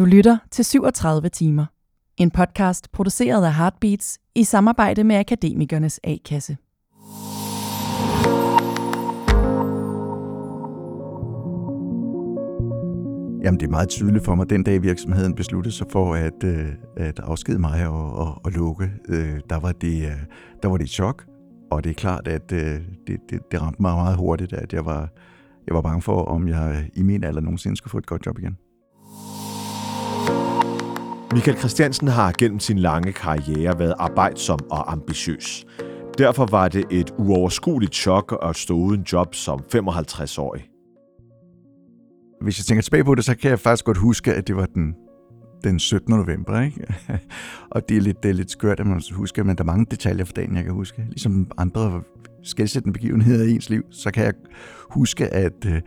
Du lytter til 37 timer. En podcast produceret af Heartbeats i samarbejde med Akademikernes A-kasse. Jamen, det er meget tydeligt for mig, den dag virksomheden besluttede sig for at, øh, at afskede mig og, og, og lukke, øh, der, var det, øh, der var det et chok. Og det er klart, at øh, det, det, det ramte mig meget hurtigt, at jeg var, jeg var bange for, om jeg i min alder nogensinde skulle få et godt job igen. Michael Christiansen har gennem sin lange karriere været arbejdsom og ambitiøs. Derfor var det et uoverskueligt chok at stå uden job som 55-årig. Hvis jeg tænker tilbage på det, så kan jeg faktisk godt huske, at det var den, den 17. november. Ikke? og det er, lidt, det er lidt skørt, at man husker, men der er mange detaljer fra dagen, jeg kan huske. Ligesom andre skældsættende begivenheder i ens liv, så kan jeg huske, at øh,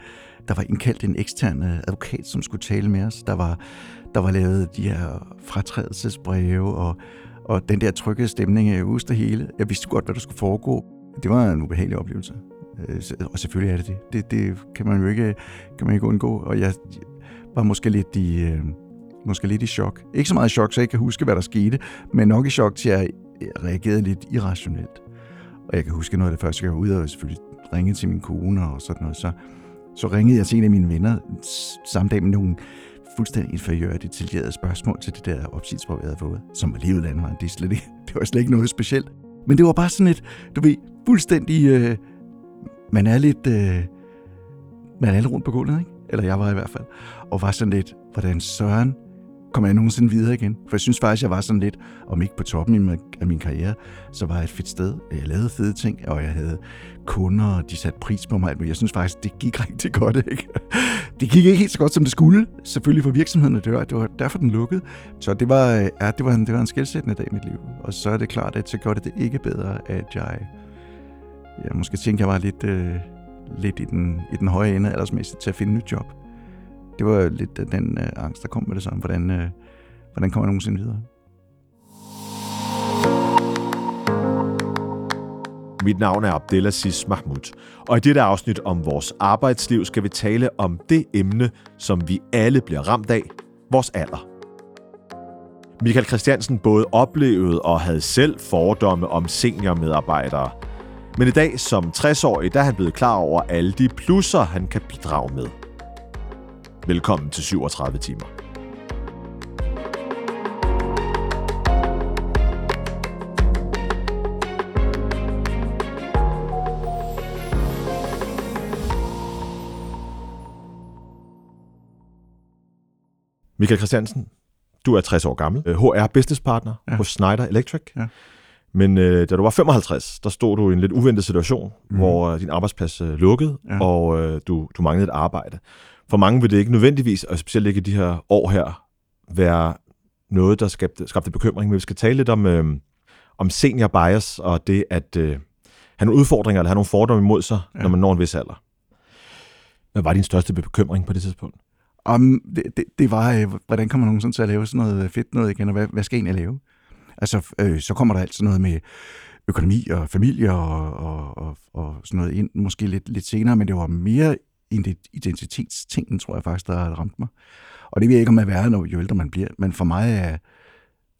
der var indkaldt en ekstern øh, advokat, som skulle tale med os. Der var, der var lavet de her fratrædelsesbreve, og, og den der trygge stemning, øh, jeg husker det hele. Jeg vidste godt, hvad der skulle foregå. Det var en ubehagelig oplevelse. Øh, og selvfølgelig er det det. Det, det kan man jo ikke, kan man ikke undgå. Og jeg var måske lidt i, øh, måske lidt i chok. Ikke så meget i chok, så jeg kan huske, hvad der skete, men nok i chok til, at jeg reagerede lidt irrationelt. Og jeg kan huske noget af det første, jeg var ude og selvfølgelig ringe til min kone og sådan noget. Så, så ringede jeg til en af mine venner samme dag med nogle fuldstændig inferiøre, detaljerede spørgsmål til det der opsigelsesbrev, jeg havde fået, som var lige ud af Det, slet ikke, det var slet ikke noget specielt. Men det var bare sådan et, du ved, fuldstændig... Øh, man er lidt... Øh, man er lidt rundt på gulvet, ikke? Eller jeg var i hvert fald. Og var sådan lidt, hvordan søren kommer jeg nogensinde videre igen? For jeg synes faktisk, jeg var sådan lidt, om ikke på toppen af min karriere, så var jeg et fedt sted. Jeg lavede fede ting, og jeg havde kunder, og de satte pris på mig. Men jeg synes faktisk, det gik rigtig godt. Ikke? Det gik ikke helt så godt, som det skulle. Selvfølgelig for virksomheden, det var, det var derfor, den lukkede. Så det var, ja, det var en, det var en skældsættende dag i mit liv. Og så er det klart, at så gjorde det det ikke bedre, at jeg, jeg måske tænkte, jeg var lidt, øh, lidt i den, i den høje ende aldersmæssigt til at finde et nyt job. Det var lidt den øh, angst, der kom med det samme. Hvordan, øh, hvordan kommer jeg nogensinde videre? Mit navn er Abdelaziz Mahmoud, og i dette afsnit om vores arbejdsliv skal vi tale om det emne, som vi alle bliver ramt af, vores alder. Michael Christiansen både oplevede og havde selv fordomme om seniormedarbejdere. Men i dag som 60-årig, der er han blevet klar over alle de plusser, han kan bidrage med. Velkommen til 37 timer. Michael Christiansen, du er 60 år gammel, HR Business Partner ja. hos Schneider Electric. Ja. Men øh, da du var 55, der stod du i en lidt uventet situation, mm. hvor din arbejdsplads øh, lukkede, ja. og øh, du, du manglede et arbejde. For mange vil det ikke nødvendigvis, og specielt ikke i de her år her, være noget, der skabte, skabte bekymring. Men vi skal tale lidt om, øh, om senior bias, og det at øh, have nogle udfordringer, eller have nogle fordomme imod sig, ja. når man når en vis alder. Hvad var din største bekymring på det tidspunkt? Om det, det, det var, øh, hvordan kommer nogen sådan til at lave sådan noget fedt noget igen, og hvad, hvad skal en lave? Altså, øh, så kommer der altid noget med økonomi og familie og, og, og, og sådan noget ind, måske lidt, lidt senere, men det var mere identitetstingen, tror jeg faktisk, der har ramt mig. Og det ved jeg ikke, om man er værre, når jo ældre man bliver, men for mig er,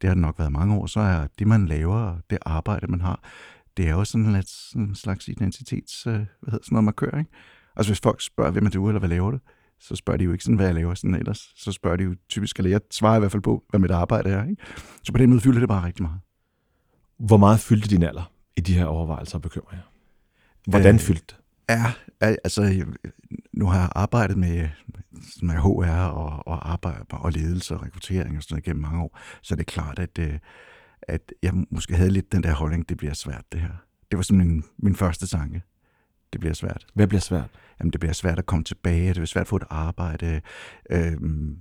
det har det nok været mange år, så er det, man laver, det arbejde, man har, det er jo sådan en, sådan en slags identitets, øh, hvad hedder sådan noget markør, ikke? Altså hvis folk spørger, hvem er du, eller hvad laver du? så spørger de jo ikke sådan, hvad jeg laver sådan ellers. Så spørger de jo typisk, eller jeg svarer i hvert fald på, hvad mit arbejde er. Ikke? Så på den måde fylder det bare rigtig meget. Hvor meget fyldte din alder i de her overvejelser og bekymringer? Hvordan øh, fyldte Ja, altså nu har jeg arbejdet med, med HR og, og arbejde og ledelse og rekruttering og sådan noget gennem mange år, så det er klart, at, øh, at jeg måske havde lidt den der holdning, det bliver svært det her. Det var sådan min, min første tanke. Det bliver svært. Hvad bliver svært? jamen det bliver svært at komme tilbage, det bliver svært at få et arbejde, øh,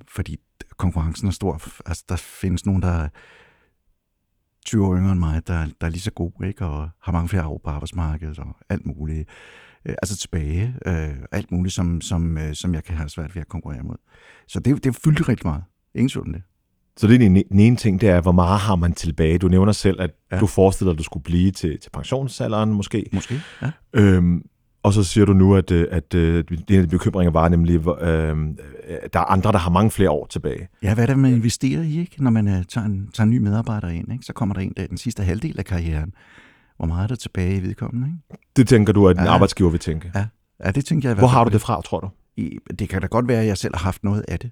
fordi konkurrencen er stor. Altså, der findes nogen, der er 20 år yngre end mig, der, der er lige så gode, ikke? og har mange flere år på arbejdsmarkedet og alt muligt. Øh, altså tilbage, øh, alt muligt, som, som, øh, som jeg kan have svært ved at konkurrere mod. Så det, det fyldte rigtig meget. Ingen tvivl om det. Så det er den, ene ting, det er, hvor meget har man tilbage? Du nævner selv, at ja. du forestiller dig, at du skulle blive til, til pensionsalderen måske. Måske, ja. Øhm, Og så siger du nu, at, øh, at, at en af de bekymringer var nemlig, øh, der er andre, der har mange flere år tilbage. Ja, hvad er det, man investerer i, ikke? når man uh, tager, en, tager en ny medarbejder ind? Ikke? Så kommer der en der den sidste halvdel af karrieren. Hvor meget er der tilbage i vedkommende? Ikke? Det tænker du, at en ja. arbejdsgiver vil tænke? Ja, ja det tænker jeg. Hvor har du det fra, tror du? I, det kan da godt være, at jeg selv har haft noget af det.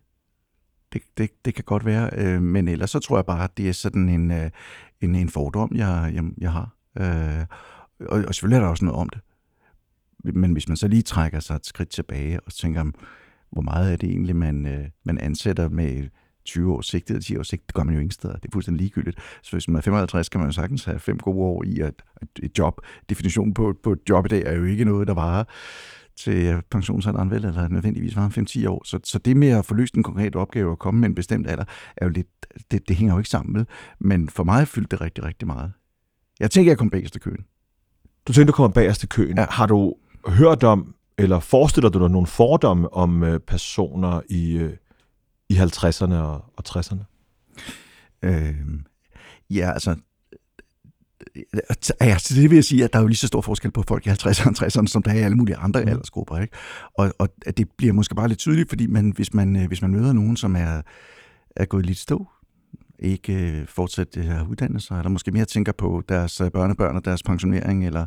Det, det, det kan godt være, øh, men ellers så tror jeg bare, at det er sådan en, øh, en, en fordom, jeg, jeg, jeg har. Øh, og, og selvfølgelig er der også noget om det. Men hvis man så lige trækker sig et skridt tilbage og tænker, hvor meget er det egentlig, man, øh, man ansætter med 20 års sigt eller 10 års sigt, det gør man jo ingen steder. Det er fuldstændig ligegyldigt. Så hvis man er 55, kan man jo sagtens have fem gode år i et, et job. Definitionen på, på et job i dag er jo ikke noget, der varer til pensionsalderen vel, eller nødvendigvis var 5-10 år. Så, så det med at få løst en konkret opgave og komme med en bestemt alder, er jo lidt, det, det hænger jo ikke sammen med. Men for mig fyldte det rigtig, rigtig meget. Jeg tænker, jeg kom bagerst i køen. Du tænker, du kommer bagerst i køen. Ja. Har du hørt om, eller forestiller du dig nogle fordomme om øh, personer i, øh, i 50'erne og, og 60'erne? Øh, ja, altså, Ja, så det vil jeg sige, at der er jo lige så stor forskel på folk i 50'erne og 60'erne, som der er i alle mulige andre mm. aldersgrupper. Ikke? Og, og det bliver måske bare lidt tydeligt, fordi man, hvis, man, øh, hvis man møder nogen, som er, er gået lidt stå, ikke øh, fortsat det her uddannelse, eller måske mere tænker på deres øh, børnebørn og deres pensionering, eller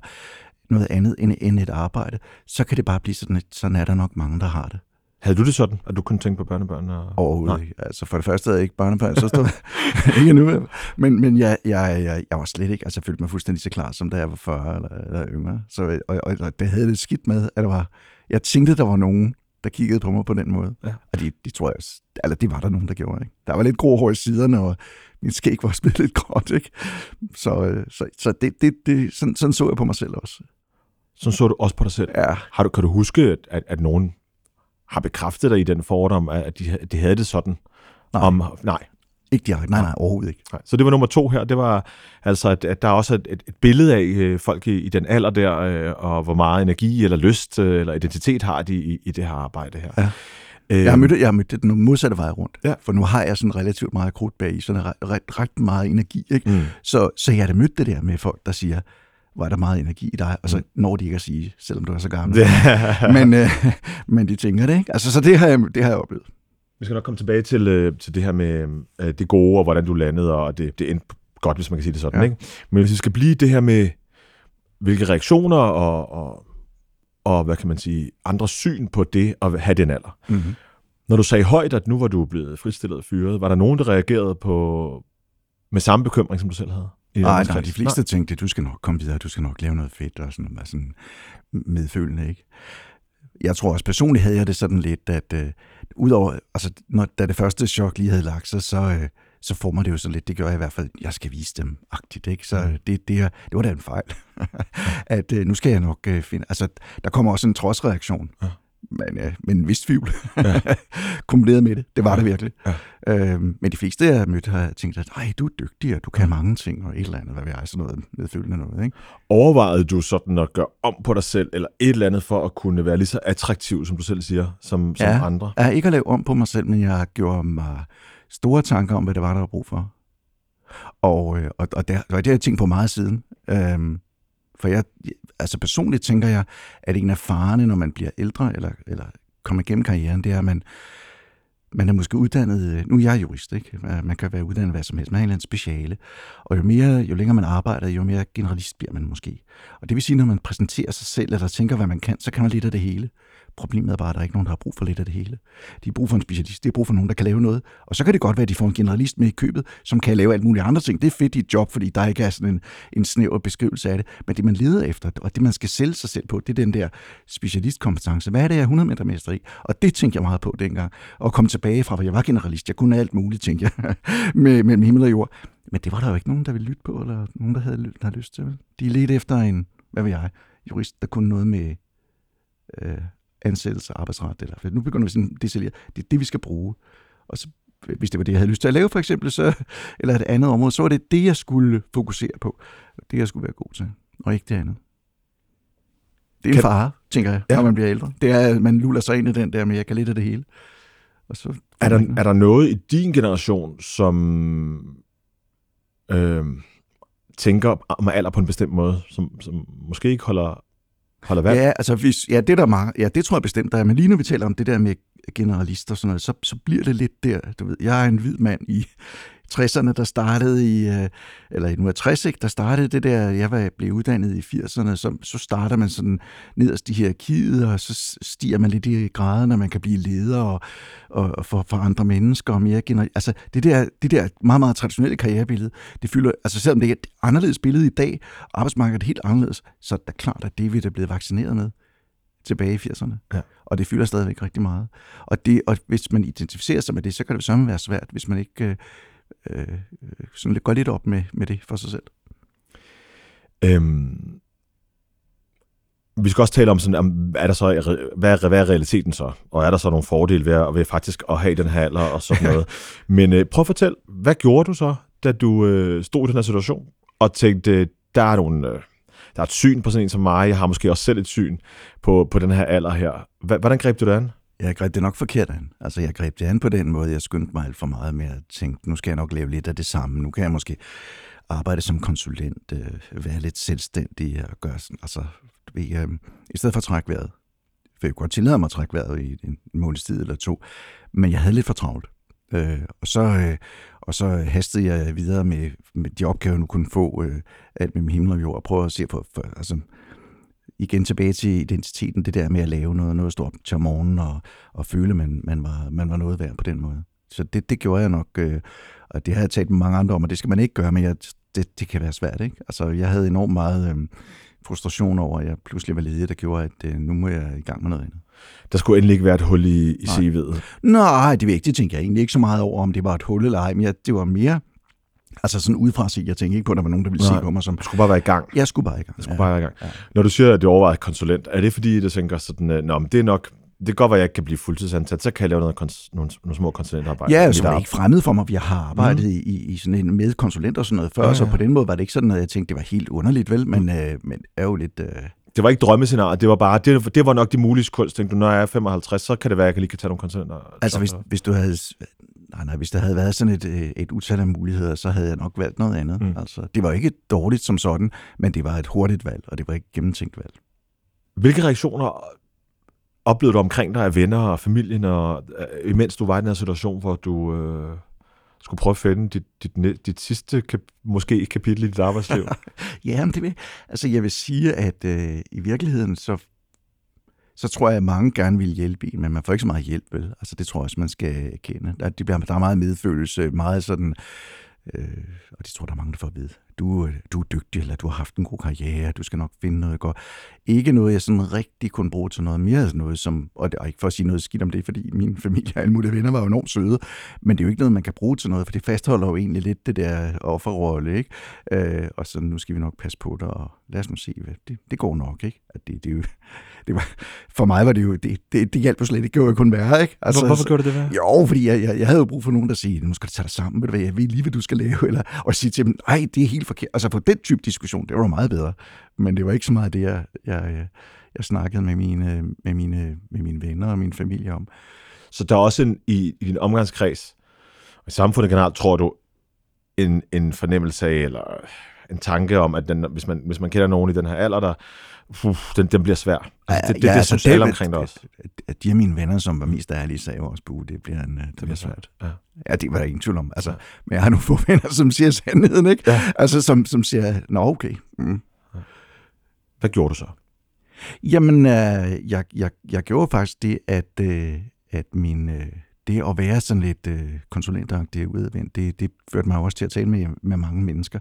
noget andet end, end et arbejde, så kan det bare blive sådan, at sådan er der nok mange, der har det. Havde du det sådan, at du kunne tænke på børnebørn? Og... Overhovedet ikke. Altså for det første havde jeg ikke børnebørn, så stod ikke nu. Men, men jeg, jeg, jeg, jeg var slet ikke, altså jeg følte mig fuldstændig så klar, som da jeg var 40 eller, eller yngre. Så, og, og, og, det havde det skidt med, at der var, jeg tænkte, der var nogen, der kiggede på mig på den måde. Ja. Og de, de tror jeg, eller det var der nogen, der gjorde. Ikke? Der var lidt grå hår i siderne, og min skæg var spillet lidt gråt. Ikke? Så, øh, så, så det, det, det, sådan, sådan så jeg på mig selv også. Sådan så du også på dig selv? Ja. Har du, kan du huske, at, at nogen har bekræftet dig i den fordom, at de, de havde det sådan? Nej. Om, nej. Ikke direkte. Nej, nej, overhovedet ikke. Nej. Så det var nummer to her. Det var altså, at, at der er også et, et billede af øh, folk i, i den alder der, øh, og hvor meget energi eller lyst øh, eller identitet har de i, i det her arbejde her. Ja. Jeg har, mødt, jeg har mødt det den modsatte vej rundt, ja. for nu har jeg sådan relativt meget krudt bag i, sådan ret, ret, ret meget energi. Ikke? Mm. Så, så jeg har mødt det der med folk, der siger, var der meget energi i dig, og så mm. når de ikke at sige, selvom du er så gammel. men, øh, men de tænker det, ikke? Altså, så det har jeg, det har jeg oplevet. Vi skal nok komme tilbage til, øh, til det her med øh, det gode, og hvordan du landede, og det, det endte godt, hvis man kan sige det sådan. Ja. Ikke? Men hvis vi skal blive det her med, hvilke reaktioner og, og, og hvad kan man sige, andre syn på det at have den alder. Mm-hmm. Når du sagde højt, at nu var du blevet fritstillet og fyret, var der nogen, der reagerede på med samme bekymring, som du selv havde? Nej, nej, de fleste nej. tænkte, du skal nok komme videre, du skal nok lave noget fedt, og sådan, var sådan medfølende, ikke? Jeg tror også personligt havde jeg det sådan lidt, at uh, udover, altså, når, da det første chok lige havde lagt sig, så, uh, så får man det jo så lidt, det gør jeg i hvert fald, jeg skal vise dem agtigt, ikke? Så mm. det, det, det var da en fejl, at uh, nu skal jeg nok uh, finde, altså, der kommer også en trodsreaktion. Ja men, ja, men en vis tvivl ja. kombineret med det. Det var ja. det virkelig. Ja. Øhm, men de fleste, jeg mødte, har tænkt, at du er dygtig, og du kan mange ting, og et eller andet, hvad vi er, sådan noget medfølgende noget. Ikke? Overvejede du sådan at gøre om på dig selv, eller et eller andet, for at kunne være lige så attraktiv, som du selv siger, som, som ja, andre? Ja, ikke at lave om på mig selv, men jeg gjorde mig store tanker om, hvad det var, der var brug for. Og, øh, og, og, der, og det har jeg tænkt på meget siden. Øhm, for jeg, altså personligt tænker jeg, at en af farerne, når man bliver ældre, eller, eller kommer igennem karrieren, det er, at man, man er måske uddannet, øh, nu er jeg jurist, ikke? man kan være uddannet hvad som helst, man har en eller anden speciale, og jo, mere, jo længere man arbejder, jo mere generalist bliver man måske. Og det vil sige, når man præsenterer sig selv, eller tænker, hvad man kan, så kan man lidt af det hele. Problemet er bare, at der er ikke nogen, der har brug for lidt af det hele. De har brug for en specialist, de har brug for nogen, der kan lave noget. Og så kan det godt være, at de får en generalist med i købet, som kan lave alt muligt andre ting. Det er fedt i et job, fordi der ikke er sådan en, en snæver beskrivelse af det. Men det, man leder efter, og det, man skal sælge sig selv på, det er den der specialistkompetence. Hvad er det, jeg er 100 meter mester i? Og det tænkte jeg meget på dengang. Og komme tilbage fra, hvor jeg var generalist. Jeg kunne alt muligt, tænkte jeg, med, mellem himmel og jord. Men det var der jo ikke nogen, der ville lytte på, eller nogen, der havde, der havde lyst til. De ledte efter en, hvad ved jeg, jurist, der kunne noget med øh, ansættelse og arbejdsret. Eller, for nu begynder vi sådan detaljere. Det er det, vi skal bruge. Og så, hvis det var det, jeg havde lyst til at lave, for eksempel, så, eller et andet område, så var det det, jeg skulle fokusere på. Det, jeg skulle være god til, og ikke det andet. Det er en fare, tænker jeg, ja. når man bliver ældre. Det er, at man luller sig ind i den der med, jeg kan lidt af det hele. Og så er, der, er der noget i din generation, som øh, tænker om alder på en bestemt måde, som, som måske ikke holder holder vand? Ja, altså hvis, ja, det der meget, ja, det tror jeg bestemt, der er. Men lige når vi taler om det der med generalister og sådan noget, så, så bliver det lidt der, du ved, jeg er en hvid mand i 60'erne, der startede i, øh, eller nu er 60, ikke, der startede det der, jeg var, blev uddannet i 80'erne, så, så starter man sådan nederst i hierarkiet, og så stiger man lidt i graden, når man kan blive leder og, og for, for andre mennesker og mere generelt. Altså det der, det der meget, meget traditionelle karrierebillede, det fylder, altså selvom det er et anderledes billede i dag, arbejdsmarkedet er helt anderledes, så er det klart, at det vi er blevet vaccineret med tilbage i 80'erne. Ja. Og det fylder stadigvæk rigtig meget. Og, det, og hvis man identificerer sig med det, så kan det sammen være svært, hvis man ikke øh, øh, sådan lidt, går lidt op med, med det for sig selv. Øhm, vi skal også tale om, sådan, er der så, hvad, er, hvad er realiteten så? Og er der så nogle fordele ved, ved faktisk at have den her alder og sådan noget? Men øh, prøv at fortælle, hvad gjorde du så, da du øh, stod i den her situation, og tænkte, der er nogle... Øh, der er et syn på sådan en som mig, jeg har måske også selv et syn på, på den her alder her. Hvordan greb du det an? Jeg greb det nok forkert an. Altså, jeg greb det an på den måde, jeg skyndte mig alt for meget med at tænke, nu skal jeg nok lave lidt af det samme. Nu kan jeg måske arbejde som konsulent, øh, være lidt selvstændig og gøre sådan, altså, ved, øh, i stedet for at trække vejret. For jeg kunne godt tillade mig at trække vejret i en måneds tid eller to, men jeg havde lidt for travlt. Øh, og, så, øh, og så hastede jeg videre med, med de opgaver, jeg nu kunne få øh, alt med min himmel og jord, og prøve at se på, for, altså, igen tilbage til identiteten, det der med at lave noget, noget stort til morgenen og, og føle, man, man, var, man var noget værd på den måde. Så det, det gjorde jeg nok, øh, og det har jeg talt med mange andre om, og det skal man ikke gøre, men jeg, det, det kan være svært. Ikke? Altså, jeg havde enormt meget øh, frustration over, at jeg pludselig var ledig, der gjorde, at øh, nu må jeg i gang med noget andet. Der skulle endelig ikke være et hul i, i CV'et? Nej, det, det tænker jeg egentlig ikke så meget over, om det var et hul eller ej, men jeg, det var mere Altså sådan udefra se, jeg tænkte ikke på, at der var nogen, der ville Nej, se på mig som... Du skulle bare være i gang. Jeg skulle bare i gang. Jeg skulle ja. bare være i gang. Ja. Når du siger, at det overvejer konsulent, er det fordi, du tænker sådan, øh, Nå, men det er nok det kan godt være, at jeg ikke kan blive fuldtidsansat, så kan jeg lave noget kons- nogle, nogle små konsulentarbejde. Ja, så er ikke fremmed for mig. Vi har arbejdet mm. i, i sådan en med konsulent og sådan noget før, ja, ja. så på den måde var det ikke sådan, at jeg tænkte, det var helt underligt, vel? Men, mm. øh, men er jo lidt... Øh... Det var ikke drømmescenarie, det var bare, det, det var nok de mulige kunst. Tænkte du, når jeg er 55, så kan det være, at jeg lige kan tage nogle konsulenter. Altså, hvis, hvis du havde Nej, nej, hvis der havde været sådan et, øh, et utal af muligheder, så havde jeg nok valgt noget andet. Mm. Altså, det var ikke dårligt som sådan, men det var et hurtigt valg, og det var ikke gennemtænkt valg. Hvilke reaktioner oplevede du omkring dig af venner og familien, og, øh, imens du var i den her situation, hvor du øh, skulle prøve at finde dit, dit, dit sidste, kap, måske kapitel i dit arbejdsliv? ja, men det vil, altså jeg vil sige, at øh, i virkeligheden, så så tror jeg, at mange gerne vil hjælpe en, men man får ikke så meget hjælp, vel? Altså, det tror jeg også, man skal kende. Der, der er meget medfølelse, meget sådan, øh, og det tror der er mange, der får at vide du, øh, du er dygtig, eller du har haft en god karriere, du skal nok finde noget godt. Ikke noget, jeg sådan rigtig kunne bruge til noget mere, noget som, og det er ikke for at sige noget skidt om det, fordi min familie og alle mulige venner var jo enormt søde, men det er jo ikke noget, man kan bruge til noget, for det fastholder jo egentlig lidt det der offerrolle, ikke? Øh, og så nu skal vi nok passe på dig, og lad os nu se, hvad det, det går nok, ikke? At det, det, jo, det var, for mig var det jo, det, det, det hjalp jo slet ikke, det gjorde jo kun værre, ikke? Altså, Hvorfor gjorde det det værre? Jo, fordi jeg, jeg, jeg, havde jo brug for nogen, der siger, nu skal du tage dig sammen, ved du hvad, jeg ved lige, hvad du skal lave, eller, og sige til dem, nej, det er helt forkert. Altså på den type diskussion, det var meget bedre. Men det var ikke så meget det, jeg, jeg, jeg snakkede med mine, med, mine, med mine venner og min familie om. Så der er også en, i, i din omgangskreds, og i samfundet generelt, tror du, en, en fornemmelse af, eller en tanke om, at den, hvis, man, hvis man kender nogen i den her alder, der, uh, den, den bliver svær. Altså, det, det, ja, det, altså, det synes alle omkring dig også. At de af mine venner, som var mest ærlige, sagde også, at det bliver, en, det bliver svært. Ja. ja, det var der ingen tvivl om. Altså, ja. Men jeg har nogle få venner, som siger sandheden, ikke? Ja. Altså, som, som siger, nå okay. Mm. Ja. Hvad gjorde du så? Jamen, øh, jeg, jeg, jeg gjorde faktisk det, at, øh, at min... Øh, det at være sådan lidt øh, konsulentagtig udadvendt, det, det førte mig også til at tale med, med mange mennesker.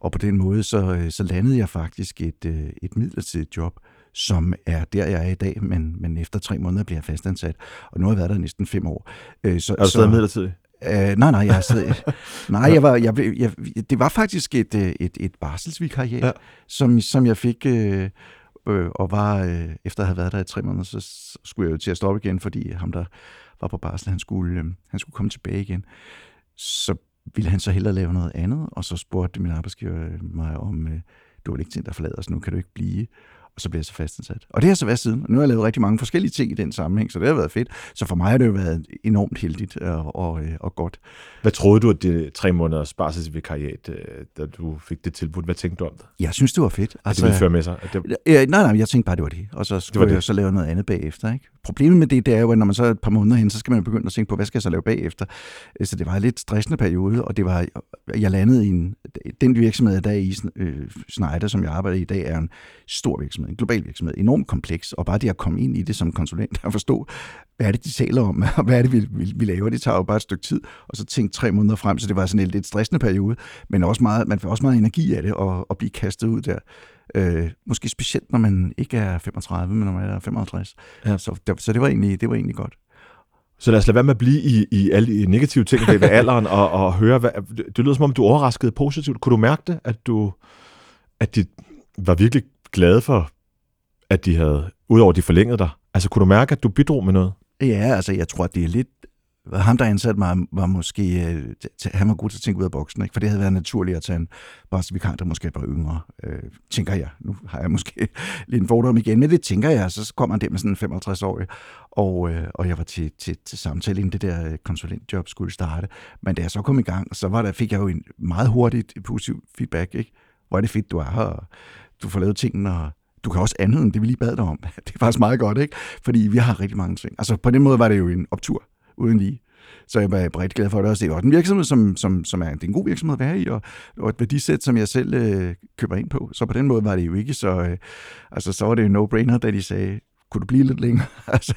Og på den måde, så, øh, så landede jeg faktisk et, øh, et midlertidigt job, som er der, jeg er i dag, men, men efter tre måneder bliver jeg fastansat. Og nu har jeg været der næsten fem år. Øh, så, er du stadig midlertidigt? Øh, nej, nej, jeg stadig, nej, jeg var, jeg, jeg, det var faktisk et, øh, et, et barselsvikariat, ja. som, som jeg fik, øh, øh, og var, øh, efter at have været der i tre måneder, så skulle jeg jo til at stoppe igen, fordi ham, der var på barsel, han skulle, øh, han skulle komme tilbage igen. Så ville han så hellere lave noget andet, og så spurgte min arbejdsgiver mig om, øh, du vil ikke tænke dig at forlade os nu, kan du ikke blive? og så bliver jeg så fastansat. Og det har så været siden. Nu har jeg lavet rigtig mange forskellige ting i den sammenhæng, så det har været fedt. Så for mig har det jo været enormt heldigt og, og, øh, og godt. Hvad troede du, at det tre måneders barselsvikariat, øh, da du fik det tilbud, hvad tænkte du om det? Jeg synes, det var fedt. Altså, at det ville føre med sig? At det... Ja, nej, nej, jeg tænkte bare, det var det. Og så skulle det det. jeg så lave noget andet bagefter. Ikke? Problemet med det, det er jo, at når man så er et par måneder hen, så skal man begynde at tænke på, hvad skal jeg så lave bagefter? Øh, så det var en lidt stressende periode, og det var, jeg landede i en, den virksomhed, jeg er i øh, Schneider, som jeg arbejder i i dag, er en stor virksomhed, en global virksomhed, enormt kompleks, og bare det at komme ind i det som konsulent og forstå, hvad er det, de taler om, og hvad er det, vi, vi, vi laver, det tager jo bare et stykke tid, og så tænke tre måneder frem, så det var sådan en lidt stressende periode, men også meget, man får også meget energi af det, og, og blive kastet ud der. Øh, måske specielt, når man ikke er 35, men når man er 55. Ja. Så, så det, var egentlig, det var egentlig godt. Så lad os lade være med at blive i, i alle de negative ting ved alderen, og, og høre, hvad, det lyder som om, du overraskede positivt. Kunne du mærke det, at, du, at de var virkelig glade for, at de havde, udover de forlængede dig, altså kunne du mærke, at du bidrog med noget? Ja, altså jeg tror, det er lidt, ham, der ansatte mig, var måske, øh, han var god til at tænke ud af boksen, ikke? for det havde været naturligt at tage en vikar, der måske var yngre, øh, tænker jeg. Nu har jeg måske lidt en fordom igen, men det tænker jeg, så kommer han der med sådan en 55-årig, og, øh, og jeg var til, til, til samtale, inden det der øh, konsulentjob skulle starte. Men da jeg så kom i gang, så var der, fik jeg jo en meget hurtigt positiv feedback, ikke? Hvor er det fedt, du er her, og du får lavet tingene, og du kan også andet end det, vi lige bad dig om. Det er faktisk meget godt, ikke? Fordi vi har rigtig mange ting. Altså på den måde var det jo en optur uden lige. Så jeg var rigtig glad for det også. Det er også en virksomhed, som, som, som er, det er en god virksomhed at være i, og, og et værdisæt, som jeg selv øh, køber ind på. Så på den måde var det jo ikke så... Øh, altså, så var det jo no-brainer, da de sagde, kunne du blive lidt længere? altså,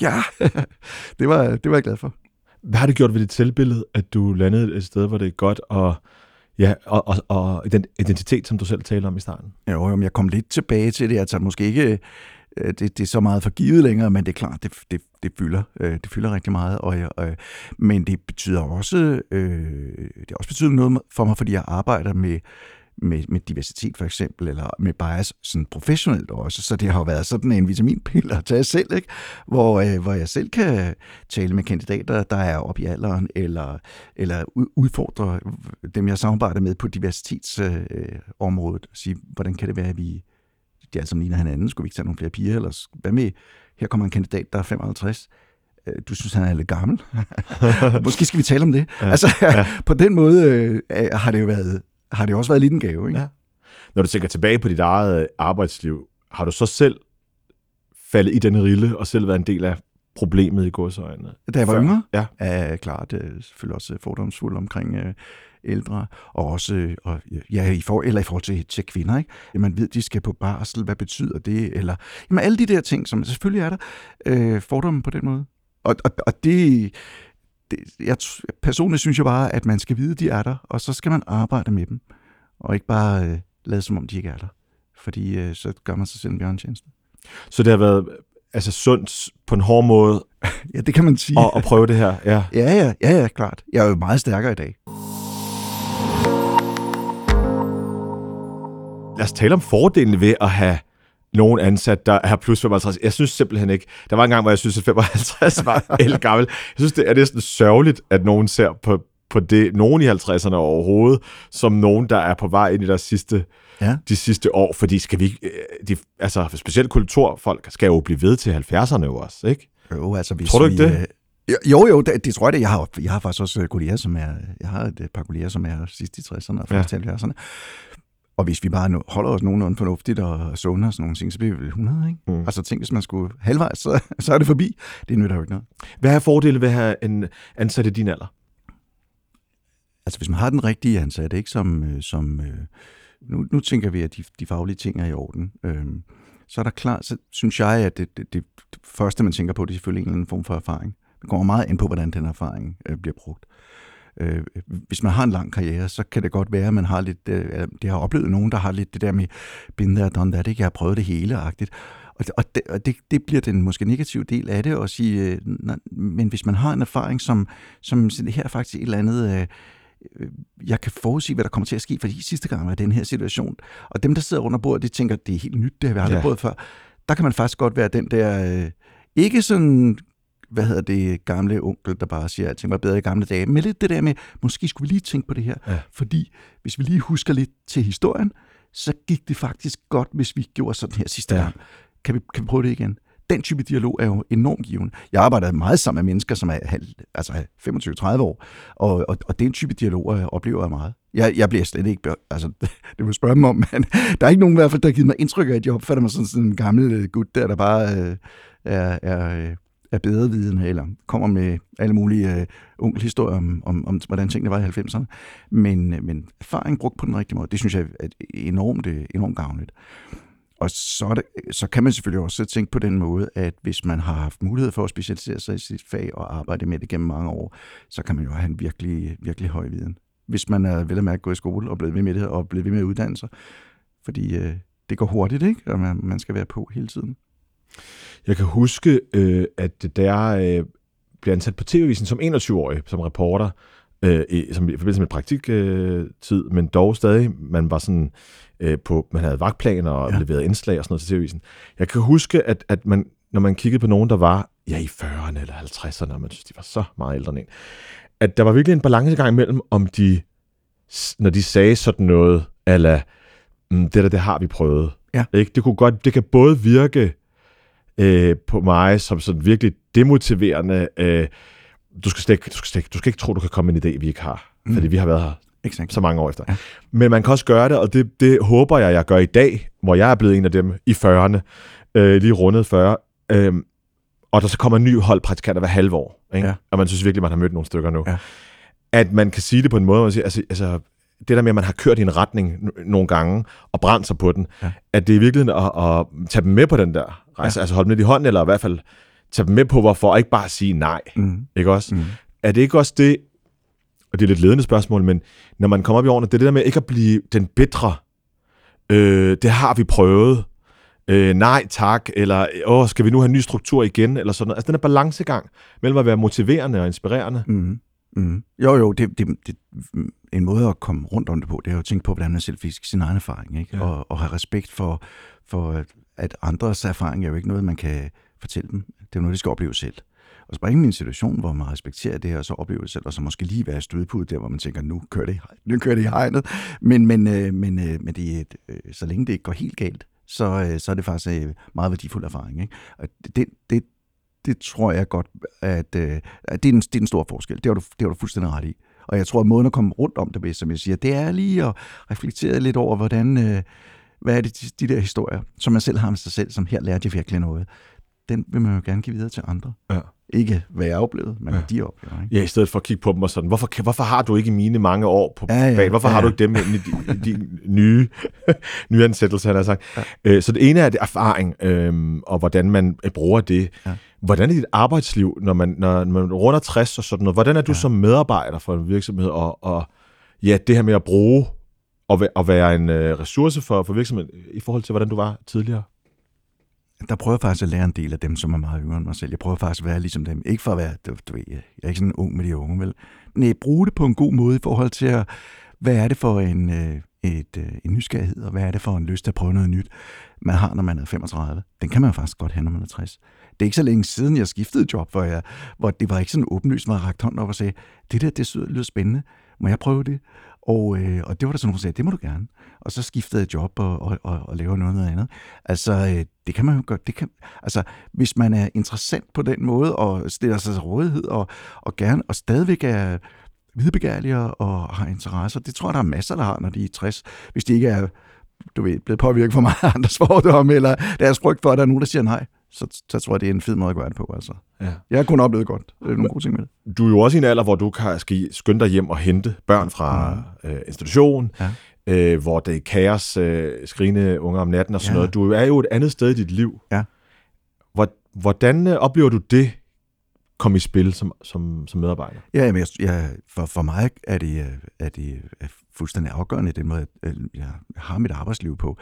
ja, det var, det var jeg glad for. Hvad har det gjort ved dit selvbillede, at du landede et sted, hvor det er godt, og Ja, og, og, og den identitet, som du selv talte om i starten. Jo, jo, jeg kom lidt tilbage til det. Altså måske ikke Øh, det, det er så meget forgivet længere, men det er klart, det, det, det, fylder, øh, det fylder rigtig meget. Og, øh, men det betyder også, øh, det har også betydet noget for mig, fordi jeg arbejder med, med, med diversitet for eksempel, eller med bias sådan professionelt også. Så det har jo været sådan en vitaminpille at tage selv, ikke? Hvor, øh, hvor jeg selv kan tale med kandidater, der er oppe i alderen, eller, eller udfordre dem, jeg samarbejder med på diversitetsområdet, øh, og sige, hvordan kan det være, at vi de alle sammen ligner hinanden. Skulle vi ikke tage nogle flere piger? Eller hvad med, her kommer en kandidat, der er 55. Øh, du synes, han er lidt gammel. Måske skal vi tale om det. Ja, altså, ja. på den måde øh, har det jo været, har det også været lidt en gave. Ikke? Ja. Når du tænker tilbage på dit eget arbejdsliv, har du så selv faldet i den rille og selv været en del af problemet i godsøjne? Da jeg var yngre? Ja. ja klart. Er selvfølgelig også fordomsfuld omkring øh, ældre, og også og, ja, i, for, eller i forhold til, til kvinder. Ikke? Man ved, de skal på barsel, hvad betyder det? Eller, jamen, alle de der ting, som selvfølgelig er der øh, fordomme på den måde. Og, og, og det, det jeg, personligt synes jeg bare, at man skal vide, at de er der, og så skal man arbejde med dem, og ikke bare øh, lade som om, de ikke er der. Fordi øh, så gør man sig selv en bjørntjeneste. Så det har været altså sundt på en hård måde. ja, det kan man sige. Og, at prøve det her, ja. Ja, ja, ja, ja, klart. Jeg er jo meget stærkere i dag. Lad os tale om fordelene ved at have nogen ansat, der er plus 55. Jeg synes simpelthen ikke. Der var en gang, hvor jeg synes, at 55 var helt gammel. Jeg synes, det er næsten sørgeligt, at nogen ser på, på det, nogen i 50'erne overhovedet, som nogen, der er på vej ind i deres sidste, ja. de sidste år. Fordi skal vi, øh, de, altså specielt kulturfolk skal jo blive ved til 70'erne jo også, ikke? Jo, altså hvis Tror du ikke vi, det? Øh, jo, jo, det, det tror jeg det. Jeg har, jeg har faktisk også kolleger, som er, jeg har et par kolleger, som er sidst i 60'erne og først ja. 70'erne. Og hvis vi bare holder os nogenlunde fornuftigt og sunde og sådan nogle ting, så bliver vi vel 100, ikke? Mm. Altså tænk, hvis man skulle halvvejs, så, så er det forbi. Det nytter jo ikke noget. Hvad er fordelen ved at have en ansat i din alder? Altså hvis man har den rigtige ansat, ikke? Som, øh, som øh, nu, nu tænker vi, at de, de faglige ting er i orden. Øhm, så er der klart, så synes jeg, at det, det, det, det første, man tænker på, det er selvfølgelig en eller anden form for erfaring. Det kommer meget ind på, hvordan den erfaring øh, bliver brugt. Øh, hvis man har en lang karriere, så kan det godt være, at man har lidt, øh, det har oplevet nogen, der har lidt det der med, been there, done that, ikke? jeg har prøvet det hele-agtigt. Og, og, det, og det, det bliver den måske negative del af det, at sige, øh, men hvis man har en erfaring, som, som her er faktisk et eller andet... Øh, jeg kan forudsige, hvad der kommer til at ske, fordi sidste gang var den her situation. Og dem, der sidder under bordet, de tænker, det er helt nyt, det har vi aldrig ja. prøvet før. Der kan man faktisk godt være den der, øh, ikke sådan hvad hedder det, gamle onkel, der bare siger, at alting var bedre i gamle dage. Men lidt det der med, måske skulle vi lige tænke på det her. Ja. Fordi hvis vi lige husker lidt til historien, så gik det faktisk godt, hvis vi gjorde sådan her sidste ja. gang. Kan vi, kan vi prøve det igen? Den type dialog er jo enormt givende. Jeg arbejder meget sammen med mennesker, som er altså 25-30 år, og, og, og den type dialog oplever jeg meget. Jeg, jeg bliver slet ikke... Altså, det vil spørge dem om, men der er ikke nogen i hvert fald, der har givet mig indtryk af, at jeg opfatter mig sådan, sådan en gammel gut, der, der bare øh, er, er, øh, er bedre viden, eller kommer med alle mulige øh, onkelhistorier om, om, om, hvordan tingene var i 90'erne. Men, øh, men erfaring brugt på den rigtige måde, det synes jeg er enormt, øh, enormt gavnligt. Og så, det, så kan man selvfølgelig også tænke på den måde, at hvis man har haft mulighed for at specialisere sig i sit fag og arbejde med det gennem mange år, så kan man jo have en virkelig, virkelig høj viden. Hvis man er vel at mærke gået i skole og blevet ved med det og blevet ved med at uddanne sig. Fordi øh, det går hurtigt, ikke? Og man, man skal være på hele tiden. Jeg kan huske, øh, at der øh, blev ansat på TV-visen som 21-årig, som reporter, øh, i, som i forbindelse med praktiktid, øh, men dog stadig, man var sådan øh, på, man havde vagtplaner og ja. leveret indslag og sådan noget til TV-visen. Jeg kan huske, at, at man, når man kiggede på nogen, der var ja, i 40'erne eller 50'erne, og man synes, de var så meget ældre end en, at der var virkelig en balancegang imellem, om de, når de sagde sådan noget, eller mm, det der, det har vi prøvet. Ja. Ikke? Det, kunne godt, det kan både virke øh, på mig som sådan virkelig demotiverende, øh, du skal, slet, du, skal slet, du skal ikke tro, du kan komme med en idé, vi ikke har. Mm. Fordi vi har været her exactly. så mange år efter. Ja. Men man kan også gøre det, og det, det håber jeg, jeg gør i dag, hvor jeg er blevet en af dem i 40'erne, øh, lige rundet 40. Øh, og der så kommer en ny hold praktikanter hver halve år. Ikke? Ja. Og man synes virkelig, man har mødt nogle stykker nu. Ja. At man kan sige det på en måde, hvor man siger, altså, altså det der med, at man har kørt i en retning nogle gange, og brændt sig på den, ja. at det er virkelig at, at tage dem med på den der rejse, ja. altså holde dem lidt i hånden, eller i hvert fald tage dem med på, hvorfor, og ikke bare sige nej. Mm. Ikke også? Mm. Er det ikke også det, og det er lidt ledende spørgsmål, men når man kommer op i årene, det er det der med ikke at blive den bedre. Øh, det har vi prøvet. Øh, nej tak, eller åh, skal vi nu have en ny struktur igen, eller sådan noget. Altså den er balancegang mellem at være motiverende og inspirerende. Mm. Mm. Jo, jo, det, det, det, en måde at komme rundt om det på, det er jo at tænke på, hvordan man selv fisk sin egen erfaring, ikke? Ja. Og, og have respekt for, for, at andres erfaring er jo ikke noget, man kan fortælle dem. Det er noget, de skal opleve selv. Og så bringe min situation, hvor man respekterer det, og så opleve det selv, og så måske lige være stødpudet der, hvor man tænker, nu kører det, nu kører det i hegnet. Men, men, øh, men, øh, men det, øh, så længe det ikke går helt galt, så, så er det faktisk meget værdifuld erfaring. Ikke? Og det, det, det tror jeg godt, at, at det, er en, det er en stor forskel. Det har, du, det har du fuldstændig ret i. Og jeg tror, at måden at komme rundt om det bedst, som jeg siger, det er lige at reflektere lidt over, hvordan, hvad er det, de, de der historier, som man selv har med sig selv, som her lærte jeg virkelig noget. Den vil man jo gerne give videre til andre. Ja. Ikke hvad jeg oplevede, men ja. hvad de oplever. Ikke? Ja, i stedet for at kigge på dem og sådan, hvorfor, hvorfor har du ikke mine mange år på ja, ja, bag? Hvorfor ja, ja. har du ikke dem i de, de nye, nye ansættelser, han har sagt. Ja. Øh, så det ene er det erfaring, øhm, og hvordan man øh, bruger det. Ja. Hvordan er dit arbejdsliv, når man, når man runder 60 og sådan noget? Hvordan er du ja. som medarbejder for en virksomhed, og, og ja, det her med at bruge og, og være en øh, ressource for, for virksomheden i forhold til, hvordan du var tidligere? der prøver jeg faktisk at lære en del af dem, som er meget yngre end mig selv. Jeg prøver faktisk at være ligesom dem. Ikke for at være, du, du ved, jeg er ikke sådan ung med de unge, vel? Nej, bruge det på en god måde i forhold til at, hvad er det for en, øh, et, øh, en nysgerrighed, og hvad er det for en lyst til at prøve noget nyt, man har, når man er 35. Den kan man faktisk godt have, når man er 60. Det er ikke så længe siden, jeg skiftede job, hvor, jeg, hvor det var ikke sådan åbenlyst, hvor jeg hånden op og sagde, det der, det lyder spændende. Må jeg prøve det? Og, øh, og det var der sådan nogen, der sagde, det må du gerne. Og så skiftede jeg job og, og, og, og laver noget, noget andet. Altså, øh, det kan man jo godt. Det kan, altså, hvis man er interessant på den måde, og stiller sig til rådighed, og, og gerne, og stadigvæk er videbegærlige og har interesser, det tror jeg, der er masser, der har, når de er 60. Hvis de ikke er du ved, blevet påvirket for meget af andres fordomme, eller deres frygt for, at der er nogen, der siger nej så, så tror jeg, det er en fed måde at gøre det på. Altså. Ja. Jeg har kun oplevet godt. Det er nogle gode ting med det. Du er jo også i en alder, hvor du kan skal skynde dig hjem og hente børn fra mm. øh, institution, ja. øh, hvor det er kaos, øh, skrigende unger om natten og sådan ja. noget. Du er jo et andet sted i dit liv. Ja. Hvordan øh, oplever du det komme i spil som, som, som medarbejder? Ja, men jeg, jeg, for, for mig er det, øh, er det er fuldstændig afgørende, den måde, jeg har mit arbejdsliv på.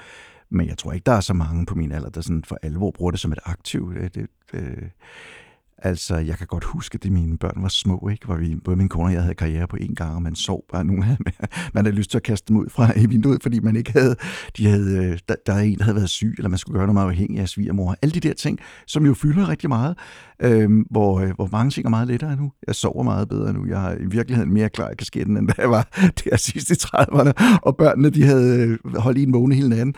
Men jeg tror ikke, der er så mange på min alder, der sådan for alvor bruger det som et aktiv. Det, det, øh, Altså, jeg kan godt huske, at mine børn var små, ikke? Hvor vi, både min kone og jeg havde karriere på en gang, og man sov bare. Nogen af man havde lyst til at kaste dem ud fra i vinduet, fordi man ikke havde, de havde, øh, der, der er en, der havde været syg, eller man skulle gøre noget meget afhængig af svigermor. Alle de der ting, som jo fylder rigtig meget, øhm, øh, hvor, hvor mange ting er meget lettere nu. Jeg sover meget bedre nu. Jeg har i virkeligheden mere klar i kasketten, end da jeg var der sidst i 30'erne, og børnene, de havde øh, holdt i en vågne hele natten.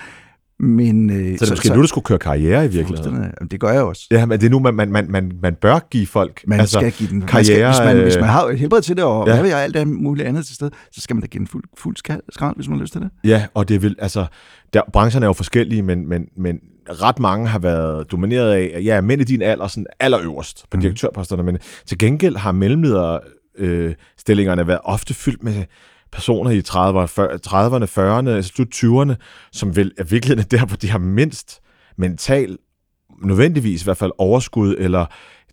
Men, øh, så det er måske så, nu, du skulle køre karriere i virkeligheden? Det gør jeg også. Ja, men det er nu, man, man, man, man, man bør give folk Man altså, skal give den karriere. Man skal, hvis, man, hvis man har helbred til det, og ja. hvad ved jeg, alt det muligt andet til sted, så skal man da give en fuld, fuld skrald, hvis man har lyst til det. Ja, og det vil, altså, der, brancherne er jo forskellige, men, men, men ret mange har været domineret af, ja, mænd i din alder, sådan allerøverst på mm. direktørposterne, men til gengæld har mellemleder øh, været ofte fyldt med personer i 30'erne, 40'erne, slut 20'erne, som vel er virkeligheden der, hvor de har mindst mental, nødvendigvis i hvert fald overskud, eller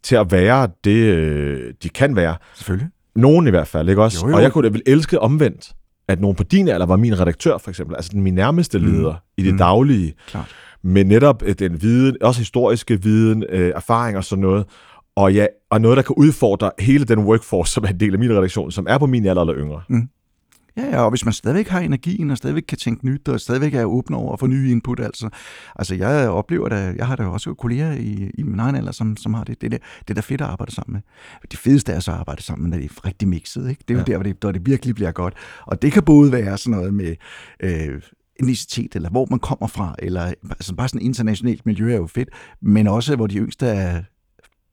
til at være det, øh, de kan være. Selvfølgelig. Nogen i hvert fald, ikke også? Jo, jo. Og jeg kunne da vel elske omvendt, at nogen på din alder var min redaktør, for eksempel, altså min nærmeste mm. leder mm. i det mm. daglige. Klart. Med netop øh, den viden, også historiske viden, øh, erfaring og sådan noget. Og, ja, og noget, der kan udfordre hele den workforce, som er en del af min redaktion, som er på min alder eller yngre. Mm. Ja, ja, og hvis man stadigvæk har energien, og stadigvæk kan tænke nyt, og stadigvæk er åben over for nye input, altså. Altså, jeg oplever da, jeg har da også kolleger i, i min egen alder, som, som har det. Det er, det er da fedt at arbejde sammen med. Det fedeste er så at arbejde sammen, når det er rigtig mixet, ikke? Det er ja. jo der, hvor det, hvor det virkelig bliver godt. Og det kan både være sådan noget med... Øh, etnicitet, eller hvor man kommer fra, eller altså bare sådan et internationalt miljø er jo fedt, men også hvor de yngste er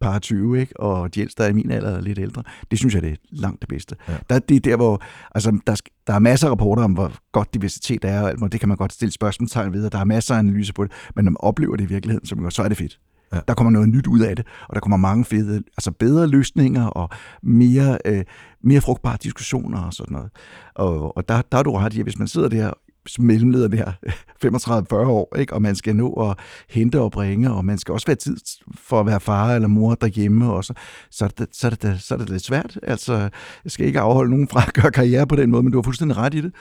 par 20, ikke? og de ældste er i min alder er lidt ældre. Det synes jeg, det er langt det bedste. Ja. Der, det er der, hvor altså, der, der er masser af rapporter om, hvor godt diversitet er, og alt, det kan man godt stille spørgsmålstegn ved, og der er masser af analyser på det, men når man oplever det i virkeligheden, så, så er det fedt. Ja. Der kommer noget nyt ud af det, og der kommer mange fede, altså bedre løsninger og mere, øh, mere frugtbare diskussioner og sådan noget. Og, og der, der er du ret i, at hvis man sidder der som mellemleder der 35-40 år, ikke? og man skal nå at hente og bringe, og man skal også være tid for at være far eller mor derhjemme, og så, så, er det, så, er det, så er det lidt svært. Altså, jeg skal ikke afholde nogen fra at gøre karriere på den måde, men du har fuldstændig ret i det.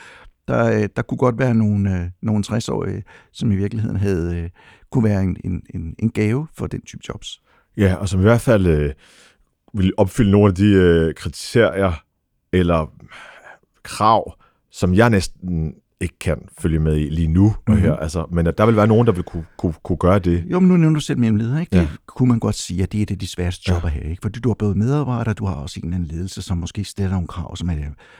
Der, øh, der kunne godt være nogle, øh, nogle 60-årige, som i virkeligheden havde øh, kunne være en, en, en gave for den type jobs. Ja, og som i hvert fald øh, vil opfylde nogle af de øh, kriterier eller krav, som jeg næsten ikke kan følge med i lige nu. Mm-hmm. Og her, altså, men at der vil være nogen, der vil kunne, kunne, kunne gøre det. Jo, men nu nævner du selv leder, ikke? Det ja. kunne man godt sige, at det er det de sværeste jobber ja. her. Ikke? Fordi du har både medarbejder, du har også en eller anden ledelse, som måske stiller nogle krav, som er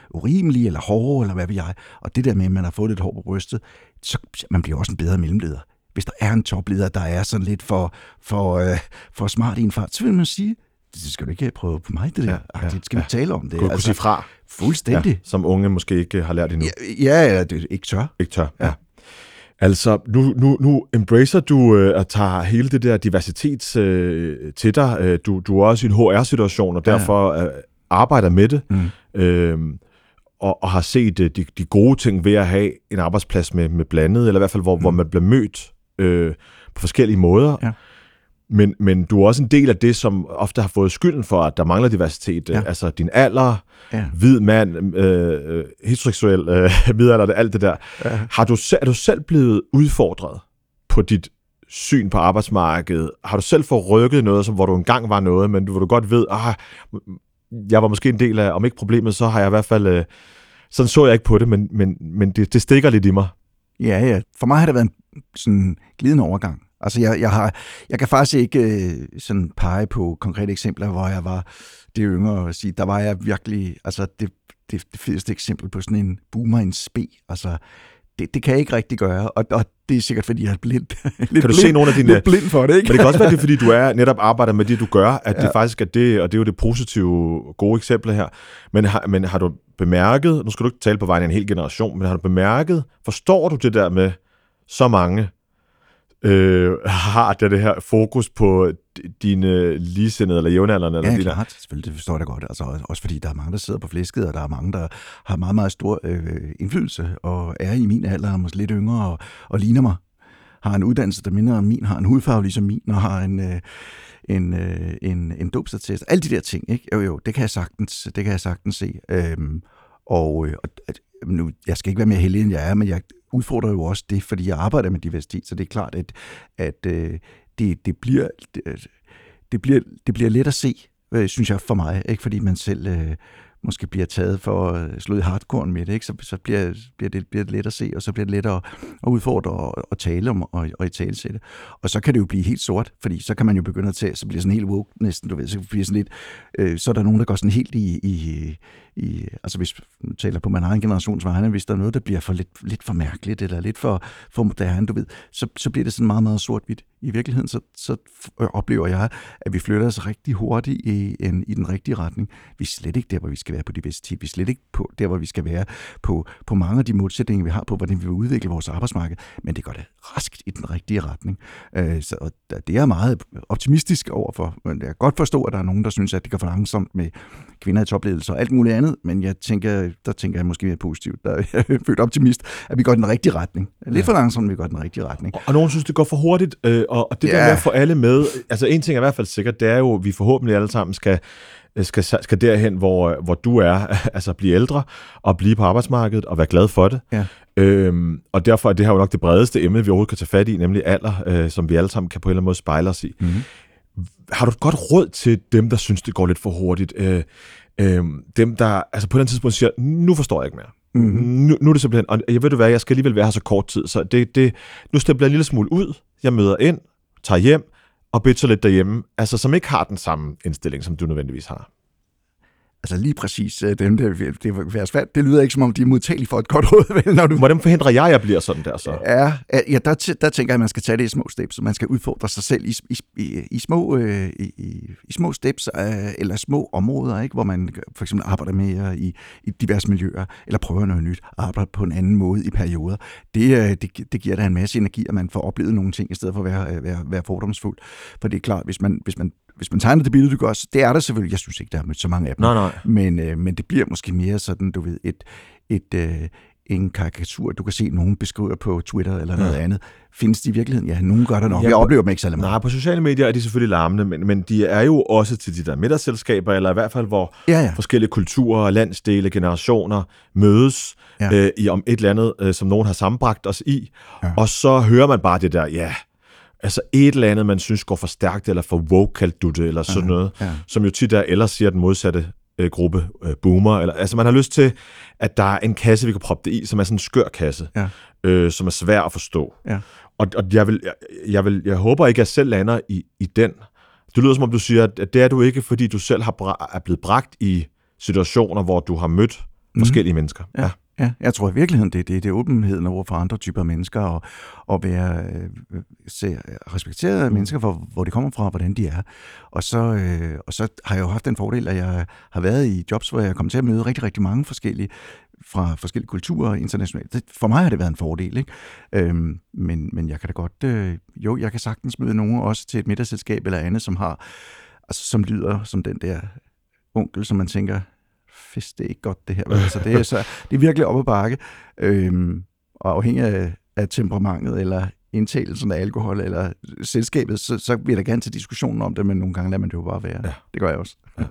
urimelige eller hårde, eller hvad ved jeg. Og det der med, at man har fået lidt hår på brystet, så man bliver også en bedre mellemleder. Hvis der er en topleder, der er sådan lidt for, for, øh, for smart i en fart, så vil man sige, det skal du ikke prøve på mig, det der. Ja, ja, det skal vi ja. tale om det. Kunne altså, sige fra. Fuldstændig. Ja, som unge måske ikke har lært endnu. Ja, ja det ikke tør. Ikke tør, ja. ja. Altså, nu, nu, nu embracer du øh, at tage hele det der diversitet øh, til dig. Øh, du, du er også i en HR-situation, og derfor øh, arbejder med det. Mm. Øh, og, og har set øh, de, de gode ting ved at have en arbejdsplads med, med blandet, eller i hvert fald, hvor, mm. hvor man bliver mødt øh, på forskellige måder. Ja. Men, men du er også en del af det, som ofte har fået skylden for, at der mangler diversitet. Ja. Altså din alder, ja. hvid mand, øh, øh heteroseksuel, øh, middelalder, alt det der. Ja. Har du, er du selv blevet udfordret på dit syn på arbejdsmarkedet? Har du selv fået rykket noget, som, hvor du engang var noget, men du, hvor du godt ved, ah, jeg var måske en del af, om ikke problemet, så har jeg i hvert fald... Øh, sådan så jeg ikke på det, men, men, men det, det stikker lidt i mig. Ja, ja. For mig har det været en sådan glidende overgang. Altså, jeg, jeg, har, jeg kan faktisk ikke øh, sådan pege på konkrete eksempler, hvor jeg var det yngre og sige, der var jeg virkelig, altså det, det, det fedeste eksempel på sådan en boomer, en spe. Altså, det, det kan jeg ikke rigtig gøre, og, og det er sikkert, fordi jeg er blind. lidt kan du blind, se nogle af dine... Lidt blind for det, ikke? Men det kan også være, det er, fordi du er netop arbejder med det, du gør, at ja. det faktisk er det, og det er jo det positive, gode eksempel her. Men har, men har du bemærket, nu skal du ikke tale på vegne af en hel generation, men har du bemærket, forstår du det der med så mange øh, har det, det her fokus på dine ligesindede eller jævnaldrende? Eller ja, klart. Selvfølgelig, det forstår jeg godt. Altså, også fordi der er mange, der sidder på flæsket, og der er mange, der har meget, meget stor øh, indflydelse, og er i min alder, måske lidt yngre, og, og ligner mig. Har en uddannelse, der minder om min, har en hudfarve ligesom min, og har en... Øh, en, øh, en, en dopstatest. Alle de der ting, ikke? Jo, jo, det kan jeg sagtens, det kan jeg sagtens se. Øhm, og, øh, og nu, jeg skal ikke være mere heldig, end jeg er, men jeg udfordrer jo også det, fordi jeg arbejder med diversitet, så det er klart, at, at øh, det, det bliver... Det, øh, det, bliver, det bliver let at se, øh, synes jeg for mig, ikke fordi man selv øh, måske bliver taget for at øh, slå i hardcore med det, ikke? Så, så bliver, bliver, det, bliver det let at se, og så bliver det let at, at udfordre og, og tale om og, og i talesætte. Og så kan det jo blive helt sort, fordi så kan man jo begynde at tage, så bliver sådan helt woke næsten, du ved, så bliver sådan lidt, øh, så er der nogen, der går sådan helt i, i, i altså hvis man taler på man har en generations vegne, hvis der er noget, der bliver for lidt, lidt for mærkeligt, eller lidt for, for moderne, du ved, så, så bliver det sådan meget, meget sort-hvidt. I virkeligheden, så, så oplever jeg, at vi flytter os rigtig hurtigt i, en, i den rigtige retning. Vi er slet ikke der, hvor vi skal være på diversitet. Vi er slet ikke på, der, hvor vi skal være på, på mange af de modsætninger, vi har på, hvordan vi vil udvikle vores arbejdsmarked. Men det går da raskt i den rigtige retning. Øh, så det er jeg meget optimistisk overfor. Men jeg kan godt forstå, at der er nogen, der synes, at det går for langsomt med kvinder i topledelse og alt muligt andet, men jeg tænker, der tænker jeg måske mere positivt. Der er jeg født optimist, at vi går i den rigtige retning. Lidt ja. for langsomt, men vi går i den rigtige retning. Og, og nogen synes, det går for hurtigt, øh, og, og det ja. der med at få alle med, altså en ting er i hvert fald sikkert, det er jo, at vi forhåbentlig alle sammen skal skal, skal derhen, hvor, hvor du er, altså blive ældre og blive på arbejdsmarkedet og være glad for det. Ja. Øhm, og derfor er det her jo nok det bredeste emne, vi overhovedet kan tage fat i, nemlig alder, øh, som vi alle sammen kan på en eller anden måde spejle os i. Mm-hmm. Har du et godt råd til dem, der synes, det går lidt for hurtigt? Øh, øh, dem, der altså på den tidspunkt siger, nu forstår jeg ikke mere. Mm-hmm. Nu, nu er det simpelthen, og jeg ved du hvad, jeg skal alligevel være her så kort tid, så det, det, nu stempler jeg en lille smule ud, jeg møder ind, tager hjem, og bitcher lidt derhjemme, altså som ikke har den samme indstilling, som du nødvendigvis har. Altså lige præcis øh, dem, det, det, det, svært. det lyder ikke som om, de er modtagelige for et godt råd. Vel, når du... Hvordan forhindrer jeg, at jeg bliver sådan der så? Ja, ja der, der tænker jeg, at man skal tage det i små steps, man skal udfordre sig selv i, i, i, i, små, øh, i, i små steps øh, eller små områder, ikke, hvor man for eksempel arbejder mere i, i diverse miljøer, eller prøver noget nyt, arbejder på en anden måde i perioder. Det, øh, det, det giver da en masse energi, at man får oplevet nogle ting, i stedet for at være, øh, være, være fordomsfuld. For det er klart, hvis man, hvis man hvis man tegner det billede, du gør, så det er der selvfølgelig. Jeg synes ikke, der er så mange af dem. Nej, nej. Men, øh, men det bliver måske mere sådan, du ved, et, et, øh, en karikatur, du kan se nogen beskriver på Twitter eller noget ja. andet. Findes de i virkeligheden? Ja, nogen gør det nok. Ja, jeg oplever dem ikke så meget. Nej, på sociale medier er de selvfølgelig larmende, men, men de er jo også til de der middagsselskaber, eller i hvert fald, hvor ja, ja. forskellige kulturer, landsdele, generationer mødes ja. øh, i om et eller andet, øh, som nogen har sammenbragt os i. Ja. Og så hører man bare det der, ja, Altså et eller andet, man synes går for stærkt, eller for woke, kaldte du det, eller sådan noget, ja. som jo tit er, ellers siger den modsatte øh, gruppe, øh, boomer. Eller, altså man har lyst til, at der er en kasse, vi kan proppe det i, som er sådan en skør kasse, ja. øh, som er svær at forstå. Ja. Og, og jeg, vil, jeg, jeg, vil, jeg håber ikke, at jeg selv lander i, i den. Det lyder som om, du siger, at det er du ikke, fordi du selv har bra- er blevet bragt i situationer, hvor du har mødt mm. forskellige mennesker. Ja. ja. Ja, jeg tror i virkeligheden, det, det, det er åbenheden over for andre typer mennesker, og, og være øh, se, respektere mm. mennesker for, hvor de kommer fra, og hvordan de er. Og så, øh, og så har jeg jo haft den fordel, at jeg har været i jobs, hvor jeg kommer til at møde rigtig, rigtig mange forskellige fra forskellige kulturer internationalt. Det, for mig har det været en fordel, ikke? Øhm, men, men jeg kan da godt, øh, jo, jeg kan sagtens møde nogen også til et middagsselskab eller andet, som har, altså, som lyder som den der onkel, som man tænker, fisk, det er ikke godt det her. Altså, det, er så, det er virkelig op ad bakke, øhm, og afhængig af, af temperamentet, eller indtagelsen af alkohol, eller selskabet, så, så jeg da gerne til diskussionen om det, men nogle gange lader man det jo bare være. Ja. Det gør jeg også. Ja.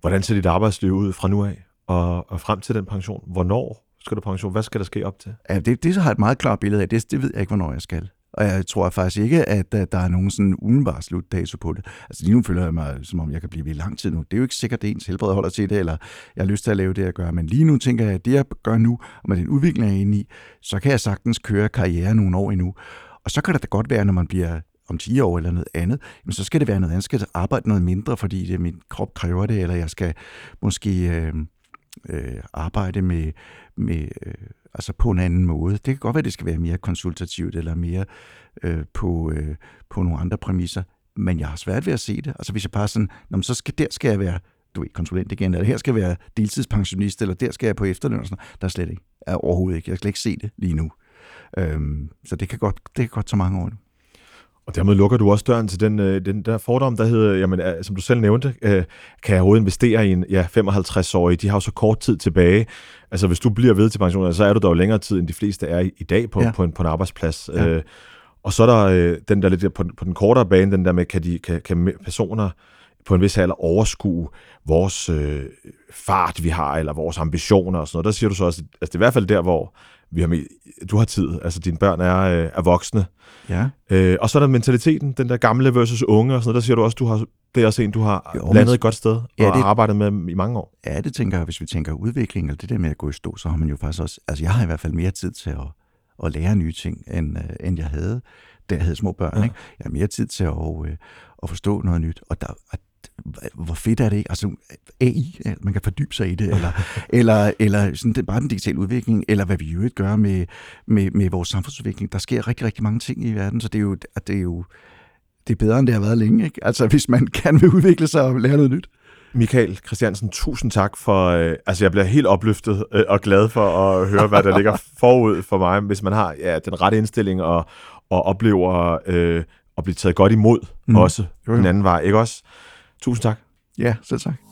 Hvordan ser dit arbejdsliv ud fra nu af, og, og frem til den pension? Hvornår skal du pension? Hvad skal der ske op til? Ja, det, det så har et meget klart billede af. Det, det ved jeg ikke, hvornår jeg skal. Og jeg tror faktisk ikke, at der er nogen sådan umiddelbar slutdato på det. Altså lige nu føler jeg mig, som om jeg kan blive ved lang tid nu. Det er jo ikke sikkert, at ens helbred holder til det, eller jeg har lyst til at lave det, jeg gør. Men lige nu tænker jeg, at det, jeg gør nu, og med den udvikling, jeg er inde i, så kan jeg sagtens køre karriere nogle år endnu. Og så kan det da godt være, når man bliver om 10 år eller noget andet, men så skal det være noget andet. Jeg skal arbejde noget mindre, fordi det, min krop kræver det, eller jeg skal måske øh, øh, arbejde med, med øh, altså på en anden måde. Det kan godt være, at det skal være mere konsultativt eller mere øh, på, øh, på nogle andre præmisser, men jeg har svært ved at se det. Altså hvis jeg bare sådan, så skal, der skal jeg være du ved, konsulent igen, eller her skal jeg være deltidspensionist, eller der skal jeg på efterløn, og sådan Der er slet ikke. Er overhovedet ikke. Jeg skal ikke se det lige nu. Øhm, så det kan godt, det kan godt tage mange år nu. Og dermed lukker du også døren til den, øh, den der fordom, der hedder, jamen, øh, som du selv nævnte, øh, kan jeg overhovedet investere i en ja, 55-årig? De har jo så kort tid tilbage. Altså, hvis du bliver ved til pension, så er du der jo længere tid, end de fleste er i, i dag på, ja. på, en, på en arbejdsplads. Ja. Øh, og så er der øh, den der lidt på, på den kortere bane, den der med, kan, de, kan, kan personer på en vis alder overskue vores øh, fart, vi har, eller vores ambitioner og sådan noget. Der siger du så også, altså, det er i hvert fald der, hvor vi har med, du har tid, altså dine børn er, øh, er voksne. Ja. Øh, og så er der mentaliteten, den der gamle versus unge og sådan noget. Der siger du også, du har, det er også en, du har jo, landet et godt sted og ja, det, har arbejdet med i mange år. Ja, det tænker jeg, hvis vi tænker udvikling, eller det der med at gå i stå, så har man jo faktisk også, altså jeg har i hvert fald mere tid til at, at lære nye ting, end, øh, end jeg havde, da jeg havde små børn. Ja. Ikke? Jeg har mere tid til at, øh, at forstå noget nyt, og der, hvor fedt er det ikke? Altså AI, man kan fordybe sig i det, eller, eller, eller sådan, det er bare den digitale udvikling, eller hvad vi jo ikke gør med, med, med vores samfundsudvikling. Der sker rigtig, rigtig mange ting i verden, så det er jo, det er jo det er bedre, end det har været længe. Ikke? Altså hvis man kan vil udvikle sig og lære noget nyt. Michael Christiansen, tusind tak for, øh, altså jeg bliver helt opløftet øh, og glad for at høre, hvad der ligger forud for mig, hvis man har ja, den rette indstilling og, og oplever øh, at blive taget godt imod mm. også jo, jo. den anden vej, ikke også? Tusind tak. Ja, selv tak.